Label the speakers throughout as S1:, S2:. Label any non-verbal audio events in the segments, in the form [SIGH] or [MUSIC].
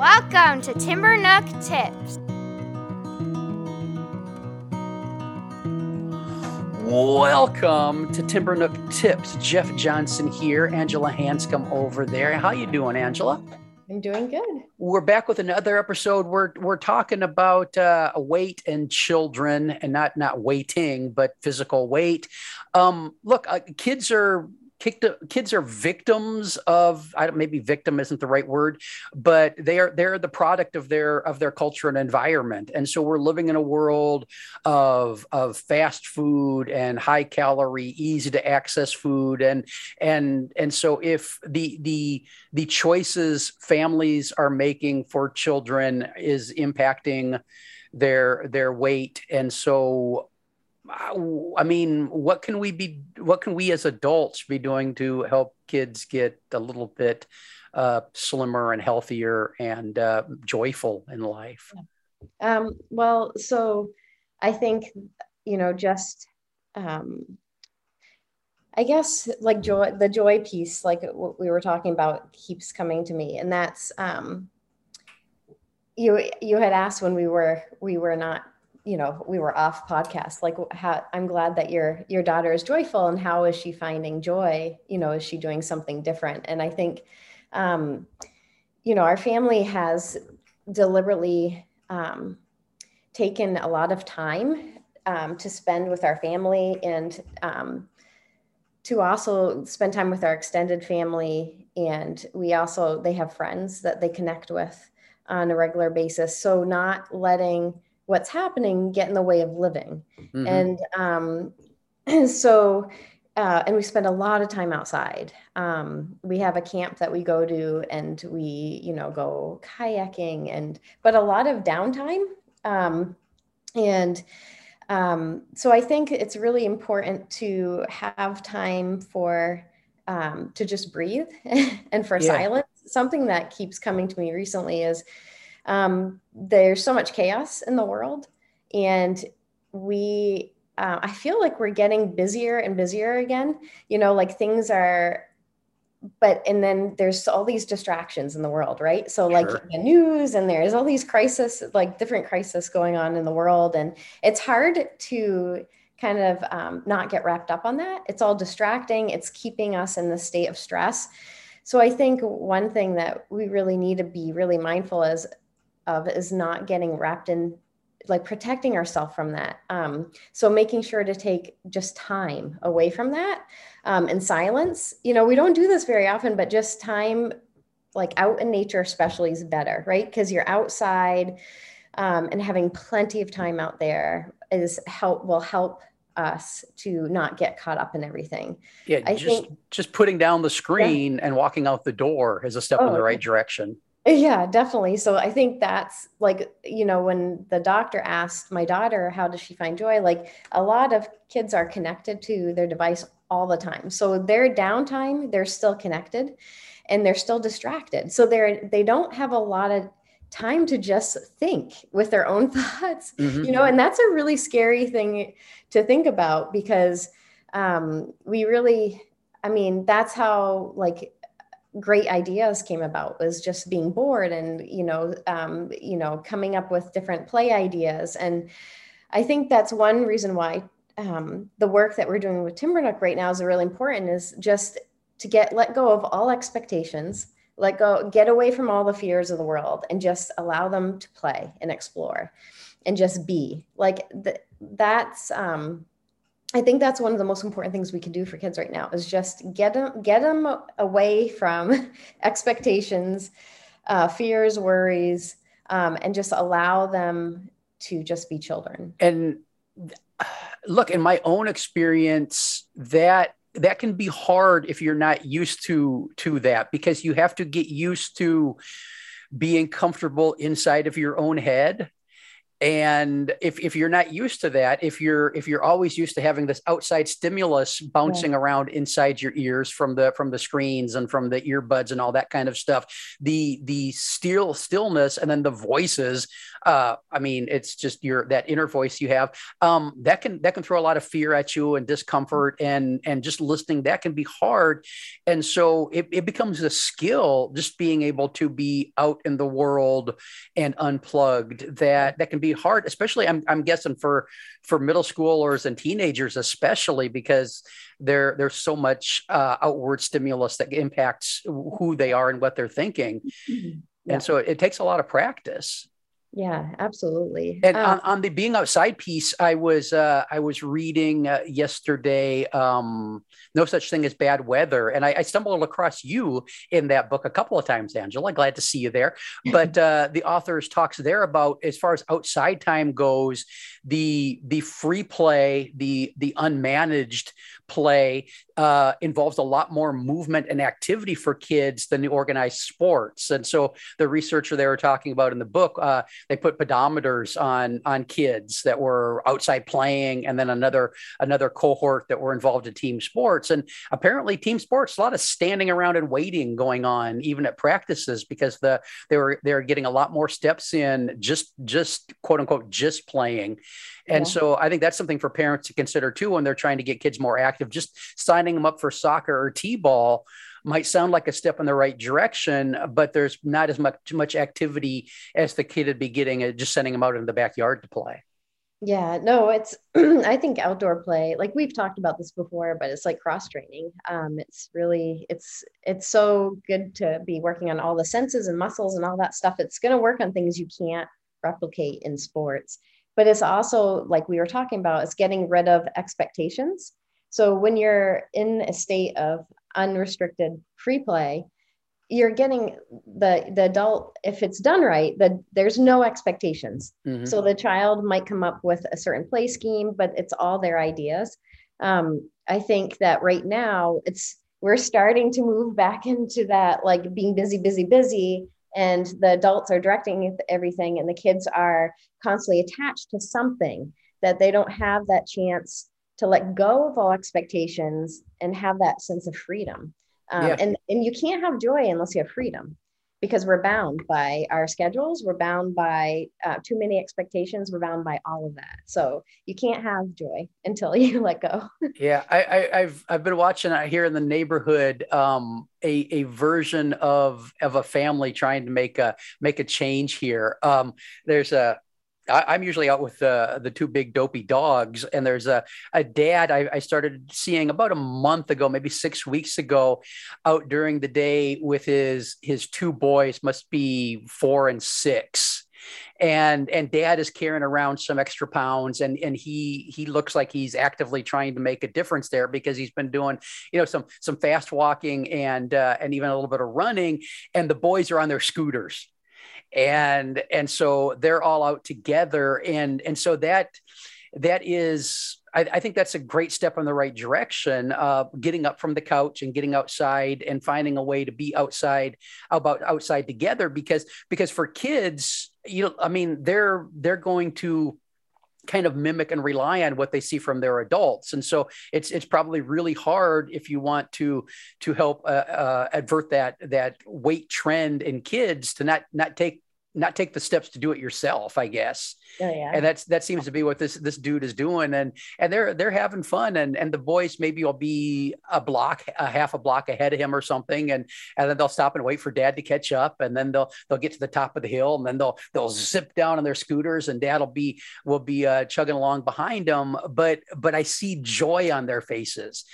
S1: Welcome to Timber Nook Tips.
S2: Welcome to Timber Nook Tips. Jeff Johnson here, Angela Hanscom over there. How you doing, Angela?
S3: I'm doing good.
S2: We're back with another episode. We're we're talking about uh, weight and children, and not not waiting, but physical weight. Um, look, uh, kids are kids are victims of I don't maybe victim isn't the right word, but they are they're the product of their of their culture and environment. And so we're living in a world of of fast food and high calorie, easy to access food. And and and so if the the the choices families are making for children is impacting their their weight and so I mean, what can we be? What can we as adults be doing to help kids get a little bit uh, slimmer and healthier and uh, joyful in life?
S3: Um, well, so I think you know, just um, I guess like joy, the joy piece, like what we were talking about, keeps coming to me, and that's um, you. You had asked when we were we were not you know we were off podcast like how i'm glad that your your daughter is joyful and how is she finding joy? You know is she doing something different? And i think um you know our family has deliberately um, taken a lot of time um, to spend with our family and um, to also spend time with our extended family. And we also they have friends that they connect with on a regular basis. So not letting what's happening get in the way of living. Mm-hmm. And um, [CLEARS THROAT] so, uh, and we spend a lot of time outside. Um, we have a camp that we go to and we, you know, go kayaking and, but a lot of downtime. Um, and um, so I think it's really important to have time for, um, to just breathe [LAUGHS] and for yeah. silence. Something that keeps coming to me recently is, um, there's so much chaos in the world and we uh, i feel like we're getting busier and busier again. You know like things are but and then there's all these distractions in the world right? So like the news and there's all these crisis like different crisis going on in the world and it's hard to kind of um, not get wrapped up on that. It's all distracting. It's keeping us in the state of stress. So i think one thing that we really need to be really mindful is of is not getting wrapped in like protecting ourselves from that. Um, so making sure to take just time away from that um, and silence. You know, we don't do this very often, but just time like out in nature, especially, is better, right? Because you're outside um, and having plenty of time out there is help will help us to not get caught up in everything.
S2: Yeah, I just think, just putting down the screen yeah. and walking out the door is a step oh, in the right direction.
S3: Yeah, definitely. So I think that's like, you know, when the doctor asked my daughter, how does she find joy? Like a lot of kids are connected to their device all the time. So their downtime, they're still connected and they're still distracted. So they're they don't have a lot of time to just think with their own [LAUGHS] thoughts, mm-hmm. you know, and that's a really scary thing to think about because um, we really, I mean, that's how like great ideas came about was just being bored and you know um, you know coming up with different play ideas. And i think that's one reason why um, the work that we're doing with Timber Nook right now is really important is just to get let go of all expectations let go get away from all the fears of the world and just allow them to play and explore and just be. Like th- that's um, I think that's one of the most important things we can do for kids right now is just get them get them away from [LAUGHS] expectations, uh, fears, worries, um, and just allow them to just be children.
S2: And look, in my own experience, that that can be hard if you're not used to to that because you have to get used to being comfortable inside of your own head and if, if you're not used to that if you're if you're always used to having this outside stimulus bouncing around inside your ears from the from the screens and from the earbuds and all that kind of stuff the the still stillness and then the voices uh i mean it's just your that inner voice you have um that can that can throw a lot of fear at you and discomfort and and just listening that can be hard. And so it, it becomes a skill just being able to be out in the world and unplugged that that can be hard, especially I'm, I'm guessing for for middle schoolers and teenagers, especially because there there's so much uh, outward stimulus that impacts who they are and what they're thinking, mm-hmm. yeah. and so it, it takes a lot of practice.
S3: Yeah, absolutely.
S2: And um, on, on, the being outside piece, I was uh, I was reading uh, yesterday. Um, no such thing as bad weather, and I, I, stumbled across you in that book a couple of times, Angela. Glad to see you there. But uh, the authors talks there about as far as outside time goes, the the free play, the the unmanaged play uh, involves a lot more movement and activity for kids than the organized sports. And so the researcher they were talking about in the book, uh, they put pedometers on on kids that were outside playing, and then another another cohort that were involved in team sports. And apparently, team sports a lot of standing around and waiting going on, even at practices, because the they were they're getting a lot more steps in just just quote unquote just playing. And yeah. so I think that's something for parents to consider too when they're trying to get kids more active. Just signing them up for soccer or t-ball might sound like a step in the right direction, but there's not as much much activity as the kid would be getting just sending them out in the backyard to play.
S3: Yeah, no, it's [CLEARS THROAT] I think outdoor play, like we've talked about this before, but it's like cross training. Um, it's really it's it's so good to be working on all the senses and muscles and all that stuff. It's gonna work on things you can't replicate in sports but it's also like we were talking about it's getting rid of expectations so when you're in a state of unrestricted free play you're getting the the adult if it's done right that there's no expectations mm-hmm. so the child might come up with a certain play scheme but it's all their ideas um, i think that right now it's we're starting to move back [LAUGHS] into that like being busy busy busy and the adults are directing everything and the kids are constantly attached to something that they don't have that chance to let go of all expectations and have that sense of freedom. Um, yeah. and and you can't have joy unless you have freedom because we're bound by our schedules we're bound by uh, too many expectations we're bound by all of that. So you can't have joy until [LAUGHS] you let go.
S2: Yeah I, I have i've been watching out here in the neighborhood um a, a version of of a family trying to make a make a change here. Um there's a I, am usually out with the the two big dopey dogs, and there's a a dad I, I, started seeing about a month ago, maybe six weeks ago, out during the day with his his two boys, must be four and six. And and dad is carrying around some extra pounds, and and he he looks like he's actively trying to make a difference there because he's been doing you know some some fast walking and uh, and even a little bit of running, and the boys are on their scooters and and so they're all out together and and so that that is I, I, think that's a great step in the right direction. Uh, getting up from the couch and getting outside and finding a way to be outside about outside together because because for kids, you know, I mean, they're they're going to kind of mimic and rely on what they see from their adults and so it's it's probably really hard if you want to to help uh, uh, advert that that weight trend in kids to not not take not take the steps to do it yourself, I guess. Oh, yeah. And that's that seems to be what this this dude is doing, and and they're they're having fun, and and the boys maybe will be a block, a half a block ahead of him or something, and and then they'll stop and wait for dad to catch up, and then they'll they'll get to the top of the hill, and then they'll they'll zip down on their scooters, and dad will be will be uh, chugging along behind them, but but I see joy on their faces,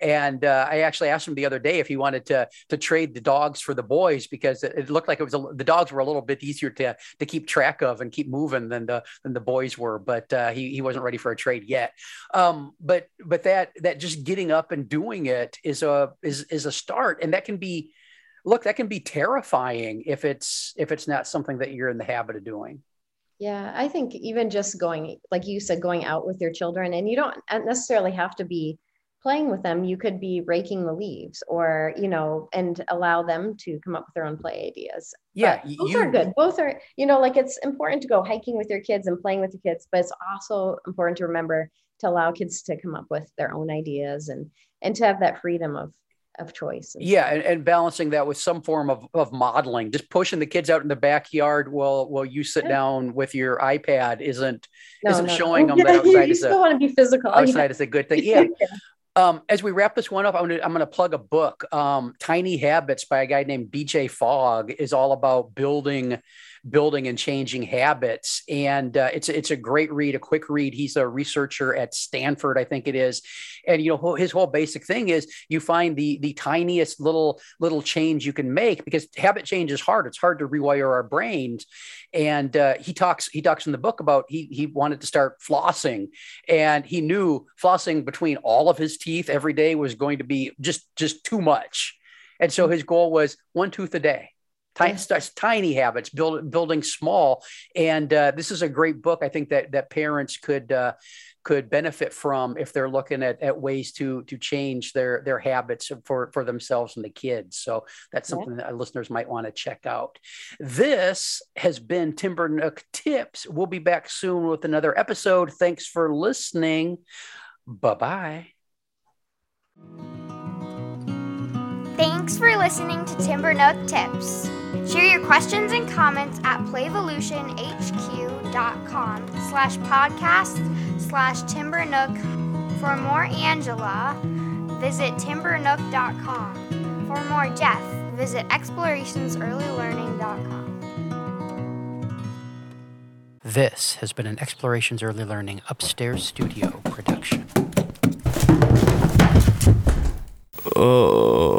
S2: and uh, I actually asked him the other day if he wanted to to trade the dogs for the boys because it, it looked like it was a, the dogs were a little bit easier to to keep track of and keep moving than the than the boys were. But uh, he he wasn't ready for a trade yet. Um, but but that that just getting up and doing it is a is is a start, and that can be look that can be terrifying if it's if it's not something that you're in the habit of doing.
S3: Yeah, I think even just going, like you said, going out with your children, and you don't necessarily have to be playing with them, you could be raking the leaves or, you know, and allow them to come up with their own play ideas.
S2: Yeah.
S3: But both you, are good. Both are, you know, like it's important to go hiking with your kids and playing with your kids, but it's also important to remember to allow kids to come up with their own ideas and and to have that freedom of of choice.
S2: Yeah, and, and, balancing that with some form of, of modeling, just pushing the kids out in the backyard while while you sit yeah. down with your iPad isn't no, isn't no. showing them that [LAUGHS] outside
S3: you
S2: is
S3: still a, want to be physical. [LAUGHS]
S2: Outside yeah. is a good thing. Yeah. [LAUGHS] Um, as we wrap this one up, I'm I'm gonna plug a book. Um, Tiny Habits by a guy named B.J. Fogg is all about building building and changing habits. And uh, it's it's a great read, a quick read. He's a researcher at Stanford, I think it is. And you know his whole basic thing is you find the the tiniest little little change you can make because habit change is hard. It's hard to rewire our brains. And uh, he talks he talks in the book about he he wanted to start flossing, and he knew flossing between all of his teeth every day was going to be just just too much. And so his goal was one tooth a day tiny, tiny habits, build, building small. And uh, this is a great book. I think that that parents could uh, could benefit from if they're looking at, at ways to to change their their habits for for themselves and the kids. So that's something yeah. that listeners might want to check out. This has been Timber Nook Tips. We'll be back soon with another episode. Thanks for listening. Bye bye.
S1: Thanks for listening to Timber Nook Tips. Share your questions and comments at playvolutionhq.com slash podcast slash timbernook. For more Angela, visit timbernook.com. For more Jeff, visit explorationsearlylearning.com.
S2: This has been an Explorations Early Learning Upstairs Studio production. Oh.